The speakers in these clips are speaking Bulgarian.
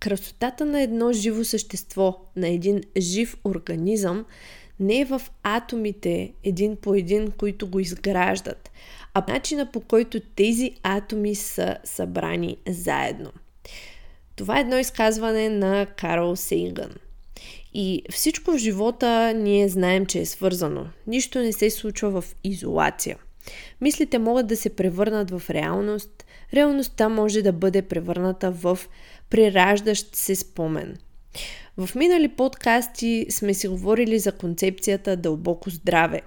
Красотата на едно живо същество, на един жив организъм, не е в атомите един по един, които го изграждат, а начина по който тези атоми са събрани заедно. Това е едно изказване на Карл Сейган. И всичко в живота ние знаем, че е свързано. Нищо не се случва в изолация. Мислите могат да се превърнат в реалност, реалността може да бъде превърната в прераждащ се спомен. В минали подкасти сме си говорили за концепцията дълбоко здраве.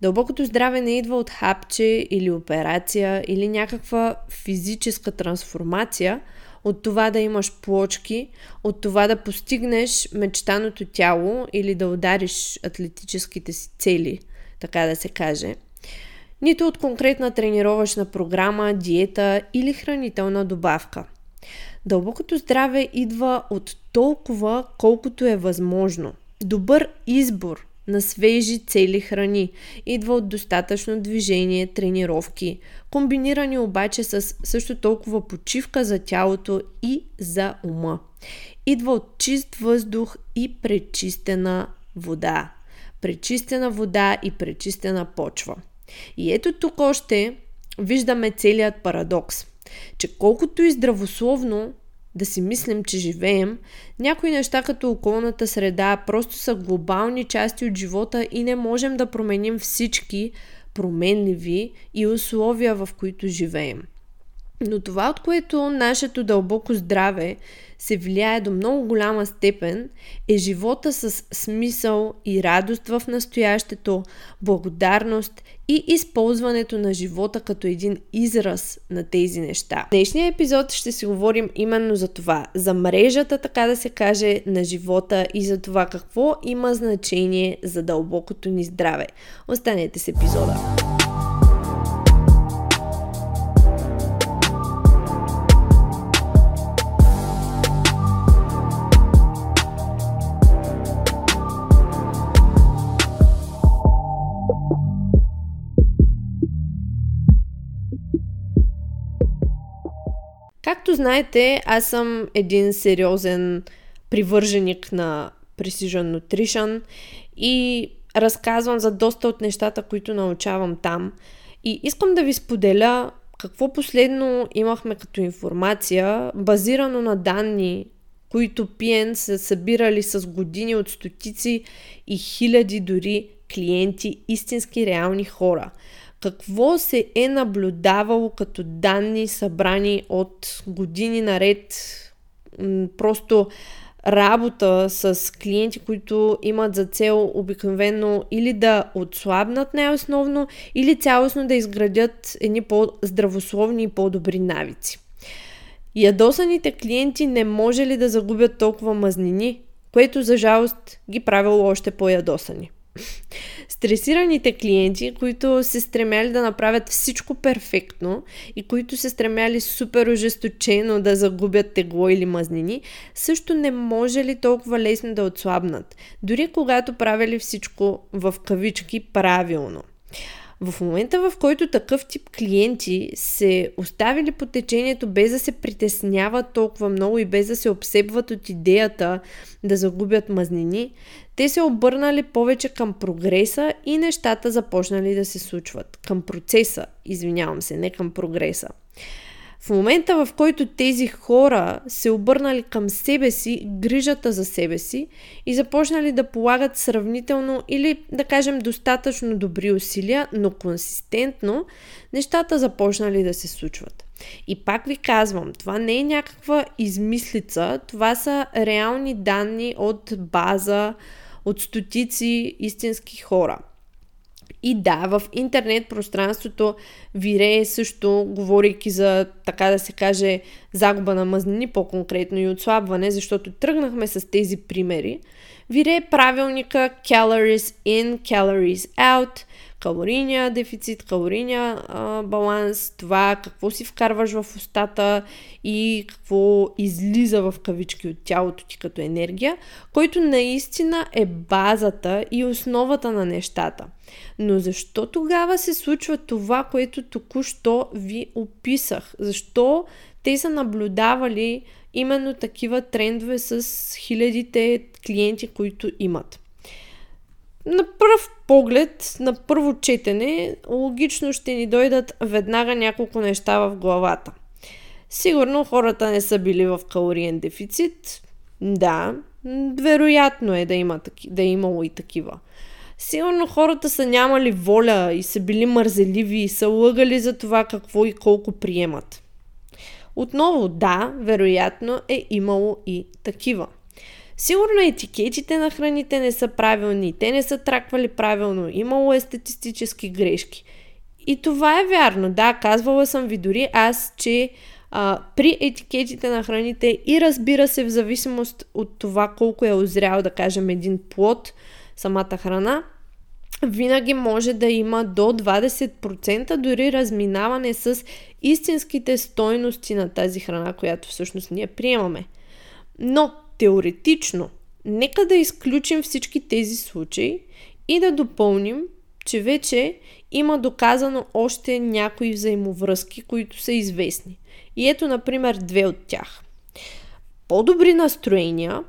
Дълбокото здраве не идва от хапче или операция или някаква физическа трансформация, от това да имаш плочки, от това да постигнеш мечтаното тяло или да удариш атлетическите си цели, така да се каже. Нито от конкретна тренировъчна програма, диета или хранителна добавка – Дълбокото здраве идва от толкова, колкото е възможно. Добър избор на свежи цели храни идва от достатъчно движение, тренировки, комбинирани обаче с също толкова почивка за тялото и за ума. Идва от чист въздух и пречистена вода. Пречистена вода и пречистена почва. И ето тук още виждаме целият парадокс че колкото и здравословно да си мислим, че живеем, някои неща като околната среда просто са глобални части от живота и не можем да променим всички променливи и условия, в които живеем. Но това, от което нашето дълбоко здраве се влияе до много голяма степен, е живота с смисъл и радост в настоящето, благодарност и използването на живота като един израз на тези неща. В днешния епизод ще си говорим именно за това, за мрежата, така да се каже, на живота и за това какво има значение за дълбокото ни здраве. Останете с епизода! Знаете, аз съм един сериозен привърженик на Precision Nutrition и разказвам за доста от нещата, които научавам там. И искам да ви споделя какво последно имахме като информация, базирано на данни, които PN са събирали с години от стотици и хиляди дори клиенти, истински реални хора – какво се е наблюдавало като данни събрани от години наред, просто работа с клиенти, които имат за цел обикновено или да отслабнат най-основно, или цялостно да изградят едни по-здравословни и по-добри навици. Ядосаните клиенти не може ли да загубят толкова мазнини, което за жалост ги правило още по-ядосани. Стресираните клиенти, които се стремяли да направят всичко перфектно и които се стремяли супер ожесточено да загубят тегло или мазнини, също не може ли толкова лесно да отслабнат, дори когато правили всичко в кавички правилно. В момента, в който такъв тип клиенти се оставили по течението без да се притесняват толкова много и без да се обсебват от идеята да загубят мазнини, те се обърнали повече към прогреса и нещата започнали да се случват. Към процеса, извинявам се, не към прогреса. В момента, в който тези хора се обърнали към себе си, грижата за себе си и започнали да полагат сравнително или да кажем достатъчно добри усилия, но консистентно, нещата започнали да се случват. И пак ви казвам, това не е някаква измислица, това са реални данни от база, от стотици истински хора. И да, в интернет пространството вирее също, говорейки за, така да се каже, загуба на мазнини по-конкретно и отслабване, защото тръгнахме с тези примери. Вирее правилника Calories in, Calories out, калорийния дефицит, калорийния а, баланс, това какво си вкарваш в устата и какво излиза в кавички от тялото ти като енергия, който наистина е базата и основата на нещата. Но защо тогава се случва това, което току-що ви описах? Защо те са наблюдавали именно такива трендове с хилядите клиенти, които имат? На пръв поглед, на първо четене, логично ще ни дойдат веднага няколко неща в главата. Сигурно хората не са били в калориен дефицит. Да, вероятно е да, има, да е имало и такива. Сигурно хората са нямали воля и са били мързеливи и са лъгали за това какво и колко приемат. Отново, да, вероятно е имало и такива. Сигурно етикетите на храните не са правилни, те не са траквали правилно, имало е статистически грешки. И това е вярно. Да, казвала съм ви дори аз, че а, при етикетите на храните и разбира се в зависимост от това колко е озрял, да кажем, един плод, самата храна, винаги може да има до 20% дори разминаване с истинските стойности на тази храна, която всъщност ние приемаме. Но теоретично, нека да изключим всички тези случаи и да допълним, че вече има доказано още някои взаимовръзки, които са известни. И ето, например, две от тях. По-добри настроения,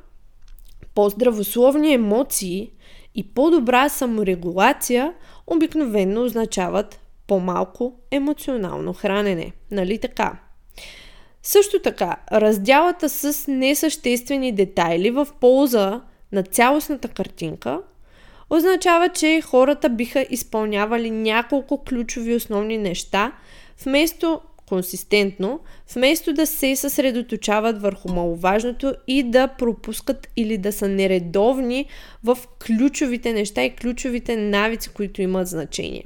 по-здравословни емоции и по-добра саморегулация обикновенно означават по-малко емоционално хранене. Нали така? Също така, разделата с несъществени детайли в полза на цялостната картинка означава, че хората биха изпълнявали няколко ключови основни неща, вместо консистентно, вместо да се съсредоточават върху маловажното и да пропускат или да са нередовни в ключовите неща и ключовите навици, които имат значение.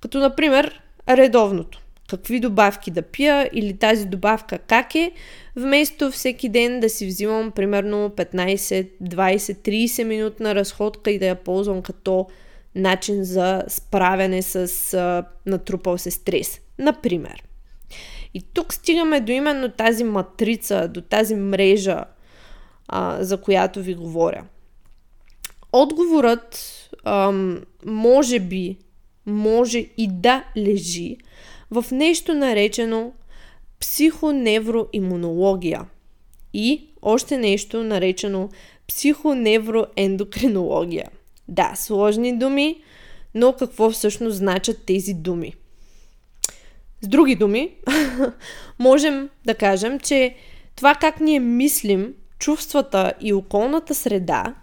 Като, например, редовното какви добавки да пия или тази добавка как е, вместо всеки ден да си взимам примерно 15, 20, 30 минутна разходка и да я ползвам като начин за справяне с а, натрупал се стрес. Например. И тук стигаме до именно тази матрица, до тази мрежа, а, за която ви говоря. Отговорът ам, може би, може и да лежи в нещо наречено психоневроимунология и още нещо наречено психоневроендокринология. Да, сложни думи, но какво всъщност значат тези думи? С други думи, можем да кажем, че това как ние мислим, чувствата и околната среда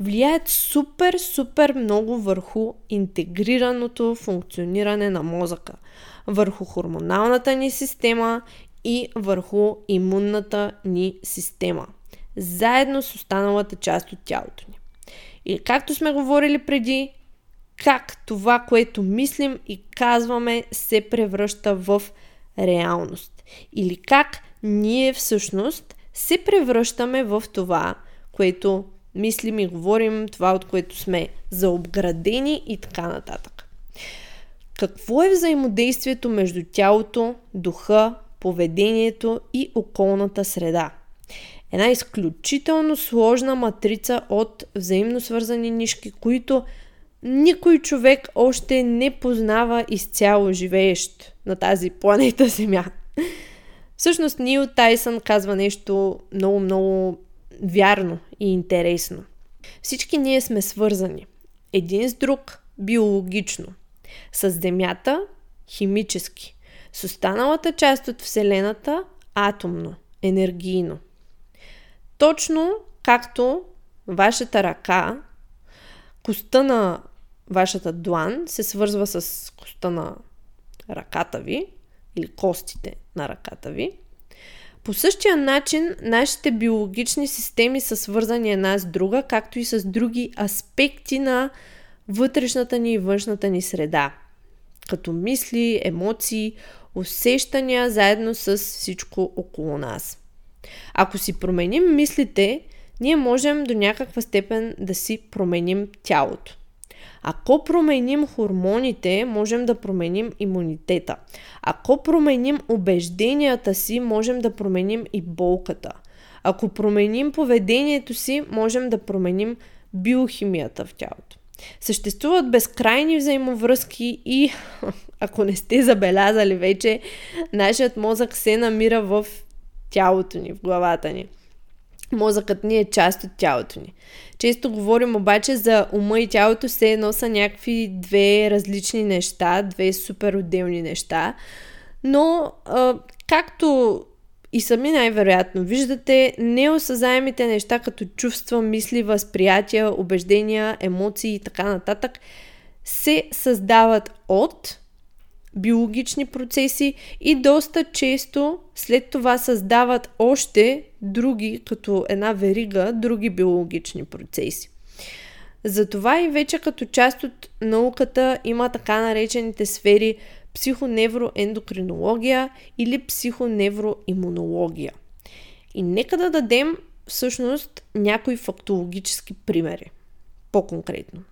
влияят супер, супер много върху интегрираното функциониране на мозъка – върху хормоналната ни система и върху имунната ни система, заедно с останалата част от тялото ни. И както сме говорили преди, как това, което мислим и казваме, се превръща в реалност. Или как ние всъщност се превръщаме в това, което мислим и говорим, това от което сме заобградени и така нататък. Какво е взаимодействието между тялото, духа, поведението и околната среда? Една изключително сложна матрица от взаимно свързани нишки, които никой човек още не познава изцяло живеещ на тази планета Земя. Всъщност Нил Тайсън казва нещо много-много вярно и интересно. Всички ние сме свързани. Един с друг биологично с Земята химически, с останалата част от Вселената атомно, енергийно. Точно както вашата ръка, коста на вашата длан се свързва с коста на ръката ви или костите на ръката ви. По същия начин нашите биологични системи са свързани една с друга, както и с други аспекти на вътрешната ни и външната ни среда. Като мисли, емоции, усещания заедно с всичко около нас. Ако си променим мислите, ние можем до някаква степен да си променим тялото. Ако променим хормоните, можем да променим имунитета. Ако променим убежденията си, можем да променим и болката. Ако променим поведението си, можем да променим биохимията в тялото. Съществуват безкрайни взаимовръзки и, ако не сте забелязали вече, нашият мозък се намира в тялото ни, в главата ни. Мозъкът ни е част от тялото ни. Често говорим обаче за ума и тялото все едно са някакви две различни неща, две супер отделни неща. Но, а, както и сами най-вероятно виждате, неосъзаемите неща като чувства, мисли, възприятия, убеждения, емоции и така нататък се създават от биологични процеси и доста често след това създават още други, като една верига, други биологични процеси. Затова и вече като част от науката има така наречените сфери психоневроендокринология или психоневроимунология. И нека да дадем всъщност някои фактологически примери. По-конкретно.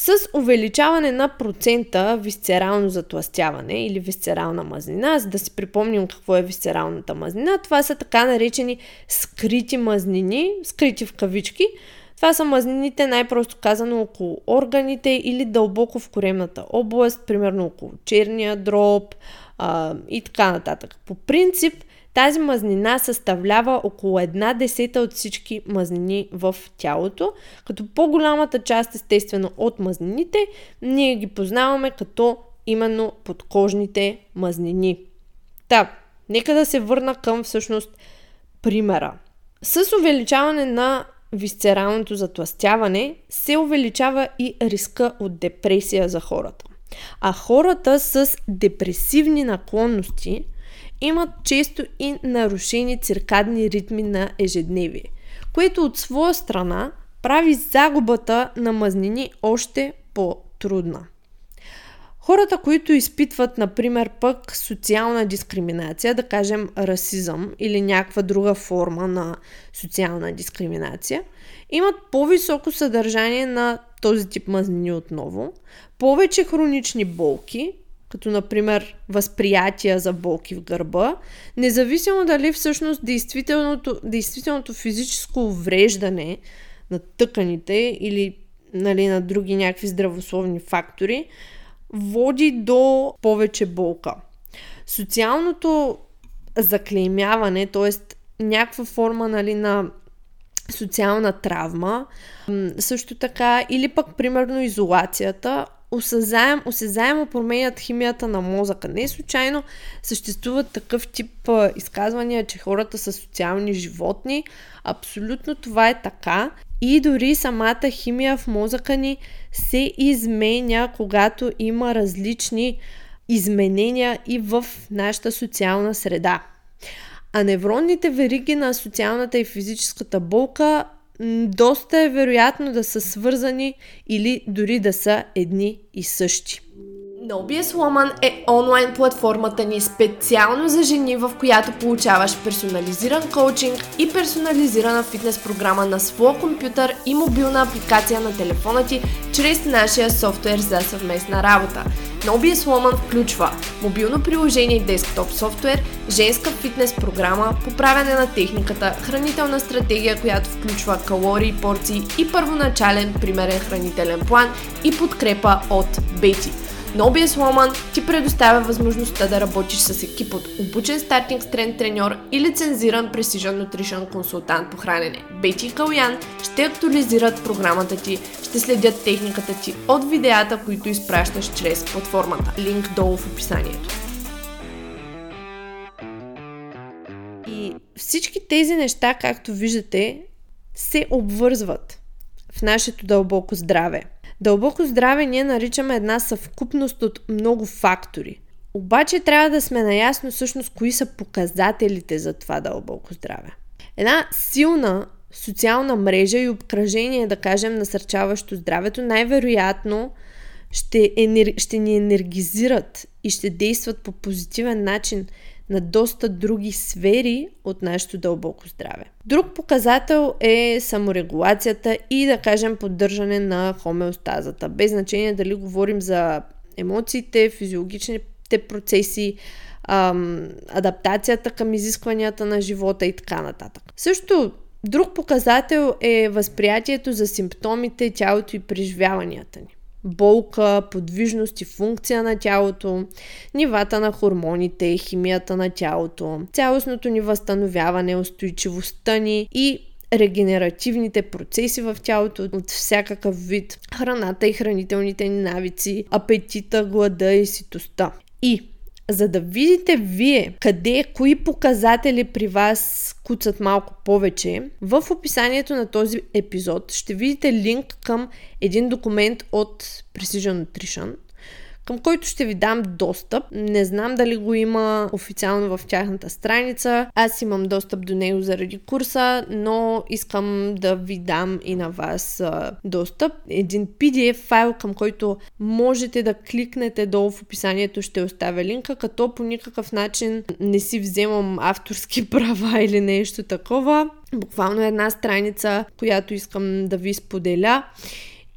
С увеличаване на процента висцерално затластяване или висцерална мазнина, за да си припомним какво е висцералната мазнина, това са така наречени скрити мазнини, скрити в кавички. Това са мазнините, най-просто казано, около органите или дълбоко в коремната област, примерно около черния дроб а, и така нататък. По принцип, тази мазнина съставлява около една десета от всички мазнини в тялото, като по-голямата част естествено от мазнините ние ги познаваме като именно подкожните мазнини. Та, нека да се върна към всъщност примера. С увеличаване на висцералното затластяване се увеличава и риска от депресия за хората. А хората с депресивни наклонности – имат често и нарушени циркадни ритми на ежедневие, което от своя страна прави загубата на мазнини още по-трудна. Хората, които изпитват, например, пък социална дискриминация, да кажем расизъм или някаква друга форма на социална дискриминация, имат по-високо съдържание на този тип мазнини отново, повече хронични болки като например възприятия за болки в гърба, независимо дали всъщност действителното, действителното физическо увреждане на тъканите или нали, на други някакви здравословни фактори, води до повече болка. Социалното заклеймяване, т.е. някаква форма нали, на социална травма, също така, или пък примерно изолацията, осъзаем, осезаемо променят химията на мозъка. Не случайно съществуват такъв тип а, изказвания, че хората са социални животни. Абсолютно това е така. И дори самата химия в мозъка ни се изменя, когато има различни изменения и в нашата социална среда. А невронните вериги на социалната и физическата болка доста е вероятно да са свързани или дори да са едни и същи. NoBS Woman е онлайн платформата ни специално за жени, в която получаваш персонализиран коучинг и персонализирана фитнес програма на своя компютър и мобилна апликация на телефона ти чрез нашия софтуер за съвместна работа. NoBS Woman включва мобилно приложение и десктоп софтуер, женска фитнес програма, поправяне на техниката, хранителна стратегия, която включва калории, порции и първоначален примерен хранителен план и подкрепа от Бети. Новия Woman ти предоставя възможността да работиш с екип от обучен стартинг стрен треньор и лицензиран Precision Nutrition консултант по хранене. Бети и Калян ще актуализират програмата ти, ще следят техниката ти от видеята, които изпращаш чрез платформата. Линк долу в описанието. И всички тези неща, както виждате, се обвързват в нашето дълбоко здраве – Дълбоко здраве ние наричаме една съвкупност от много фактори. Обаче трябва да сме наясно всъщност кои са показателите за това дълбоко здраве. Една силна социална мрежа и обкръжение, да кажем, насърчаващо здравето, най-вероятно ще, енер... ще ни енергизират и ще действат по позитивен начин на доста други сфери от нашето дълбоко здраве. Друг показател е саморегулацията и да кажем поддържане на хомеостазата. Без значение дали говорим за емоциите, физиологичните процеси, ам, адаптацията към изискванията на живота и така нататък. Също друг показател е възприятието за симптомите, тялото и преживяванията ни болка, подвижност и функция на тялото, нивата на хормоните, химията на тялото, цялостното ни възстановяване, устойчивостта ни и регенеративните процеси в тялото от всякакъв вид, храната и хранителните ни навици, апетита, глада и ситостта. И за да видите вие къде, кои показатели при вас куцат малко повече, в описанието на този епизод ще видите линк към един документ от Precision Nutrition – към който ще ви дам достъп. Не знам дали го има официално в тяхната страница. Аз имам достъп до него заради курса, но искам да ви дам и на вас а, достъп. Един PDF файл, към който можете да кликнете долу в описанието, ще оставя линка, като по никакъв начин не си вземам авторски права или нещо такова. Буквално една страница, която искам да ви споделя.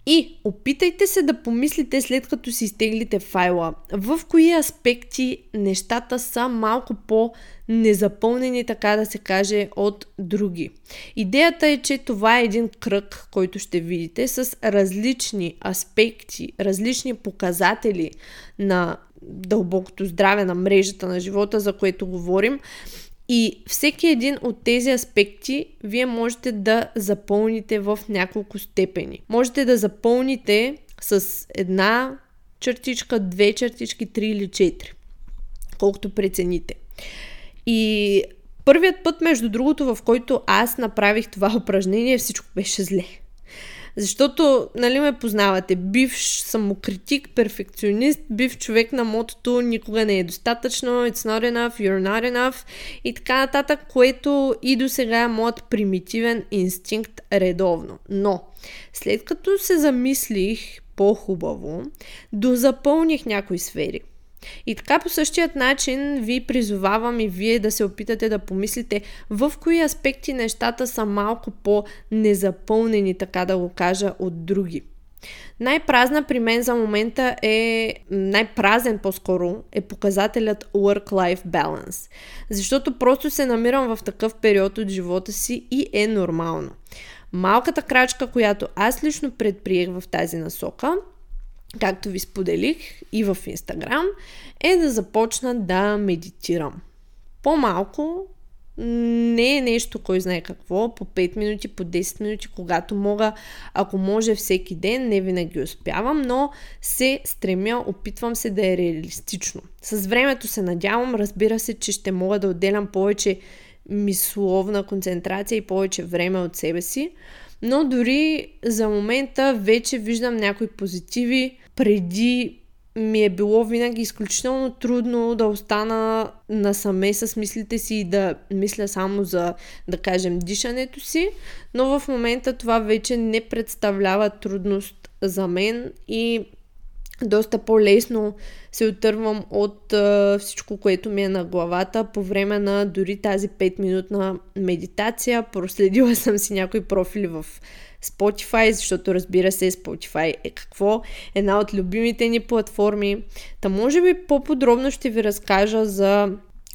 И опитайте се да помислите след като си изтеглите файла, в кои аспекти нещата са малко по-незапълнени, така да се каже, от други. Идеята е, че това е един кръг, който ще видите с различни аспекти, различни показатели на дълбокото здраве на мрежата на живота, за което говорим. И всеки един от тези аспекти вие можете да запълните в няколко степени. Можете да запълните с една чертичка, две чертички, три или четири. Колкото прецените. И първият път, между другото, в който аз направих това упражнение, всичко беше зле. Защото, нали ме познавате, бивш самокритик, перфекционист, бив човек на мотото никога не е достатъчно, it's not enough, you're not enough и така нататък, което и до сега е моят примитивен инстинкт редовно. Но, след като се замислих по-хубаво, дозапълних някои сфери. И така по същият начин ви призовавам и вие да се опитате да помислите в кои аспекти нещата са малко по-незапълнени, така да го кажа, от други. Най-празна при мен за момента е, най-празен по-скоро е показателят Work-Life Balance. Защото просто се намирам в такъв период от живота си и е нормално. Малката крачка, която аз лично предприех в тази насока, както ви споделих и в Инстаграм, е да започна да медитирам. По-малко не е нещо, кой знае какво, по 5 минути, по 10 минути, когато мога, ако може всеки ден, не винаги успявам, но се стремя, опитвам се да е реалистично. С времето се надявам, разбира се, че ще мога да отделям повече мисловна концентрация и повече време от себе си, но дори за момента вече виждам някои позитиви. Преди ми е било винаги изключително трудно да остана насаме с мислите си и да мисля само за, да кажем, дишането си, но в момента това вече не представлява трудност за мен и доста по-лесно се отървам от а, всичко, което ми е на главата по време на дори тази 5-минутна медитация. Проследила съм си някои профили в Spotify, защото разбира се, Spotify е какво? Една от любимите ни платформи. Та може би по-подробно ще ви разкажа за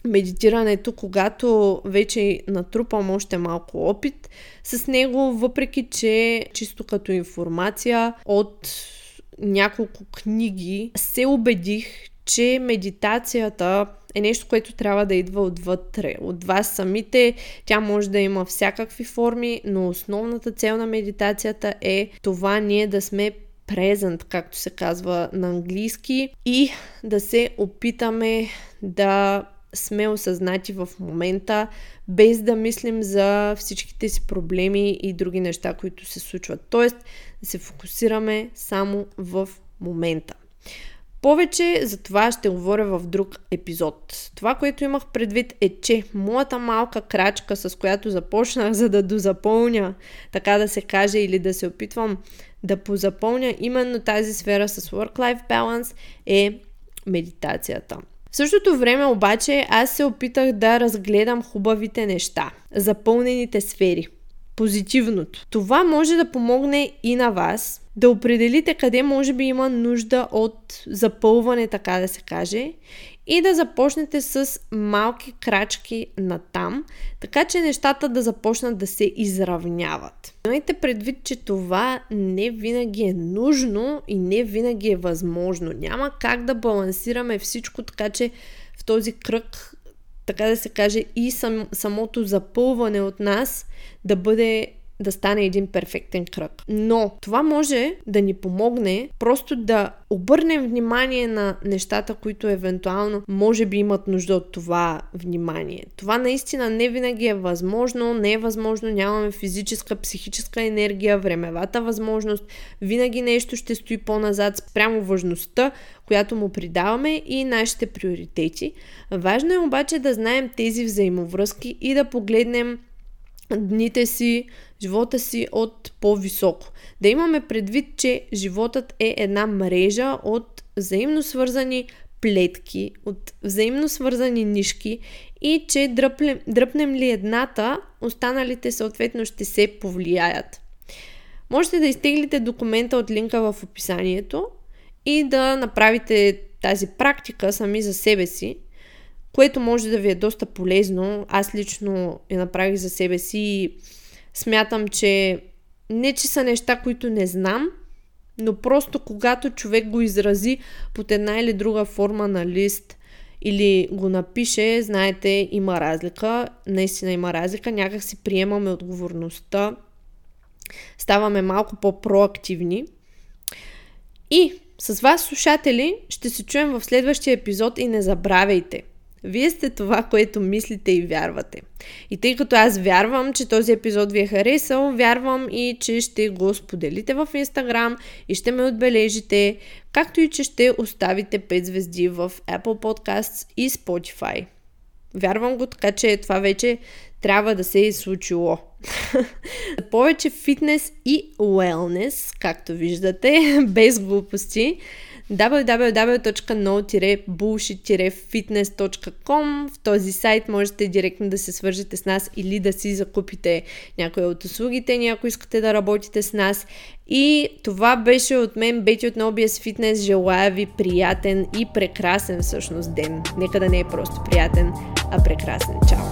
медитирането, когато вече натрупам още малко опит с него, въпреки че чисто като информация от няколко книги се убедих, че медитацията е нещо, което трябва да идва отвътре, от вас самите. Тя може да има всякакви форми, но основната цел на медитацията е това ние да сме презент, както се казва на английски, и да се опитаме да сме осъзнати в момента, без да мислим за всичките си проблеми и други неща, които се случват. Тоест, да се фокусираме само в момента. Повече за това ще говоря в друг епизод. Това, което имах предвид е, че моята малка крачка, с която започнах, за да дозапълня, така да се каже, или да се опитвам да позапълня именно тази сфера с work-life balance, е медитацията. В същото време обаче аз се опитах да разгледам хубавите неща, запълнените сфери, позитивното. Това може да помогне и на вас да определите къде може би има нужда от запълване, така да се каже, и да започнете с малки крачки на там, така че нещата да започнат да се изравняват. Имайте предвид, че това не винаги е нужно и не винаги е възможно. Няма как да балансираме всичко, така че в този кръг, така да се каже, и сам, самото запълване от нас да бъде да стане един перфектен кръг. Но това може да ни помогне просто да обърнем внимание на нещата, които евентуално може би имат нужда от това внимание. Това наистина не винаги е възможно, не е възможно, нямаме физическа, психическа енергия, времевата възможност, винаги нещо ще стои по-назад спрямо важността, която му придаваме и нашите приоритети. Важно е обаче да знаем тези взаимовръзки и да погледнем дните си, живота си от по-високо. Да имаме предвид, че животът е една мрежа от взаимно свързани плетки, от взаимно свързани нишки и че дръпнем, дръпнем ли едната, останалите съответно ще се повлияят. Можете да изтеглите документа от линка в описанието и да направите тази практика сами за себе си, което може да ви е доста полезно. Аз лично я направих за себе си и смятам, че не че са неща, които не знам, но просто когато човек го изрази под една или друга форма на лист или го напише, знаете, има разлика, наистина има разлика, някак си приемаме отговорността, ставаме малко по-проактивни. И с вас, слушатели, ще се чуем в следващия епизод и не забравяйте – вие сте това, което мислите и вярвате. И тъй като аз вярвам, че този епизод ви е харесал, вярвам и, че ще го споделите в Instagram и ще ме отбележите, както и, че ще оставите 5 звезди в Apple Podcasts и Spotify. Вярвам го, така че това вече трябва да се е случило. Повече фитнес и уелнес, както виждате, без глупости, www.no-bullshit-fitness.com В този сайт можете директно да се свържете с нас или да си закупите някои от услугите ни, ако искате да работите с нас. И това беше от мен, Бети от NoBS Fitness. Желая ви приятен и прекрасен всъщност ден. Нека да не е просто приятен, а прекрасен. Чао!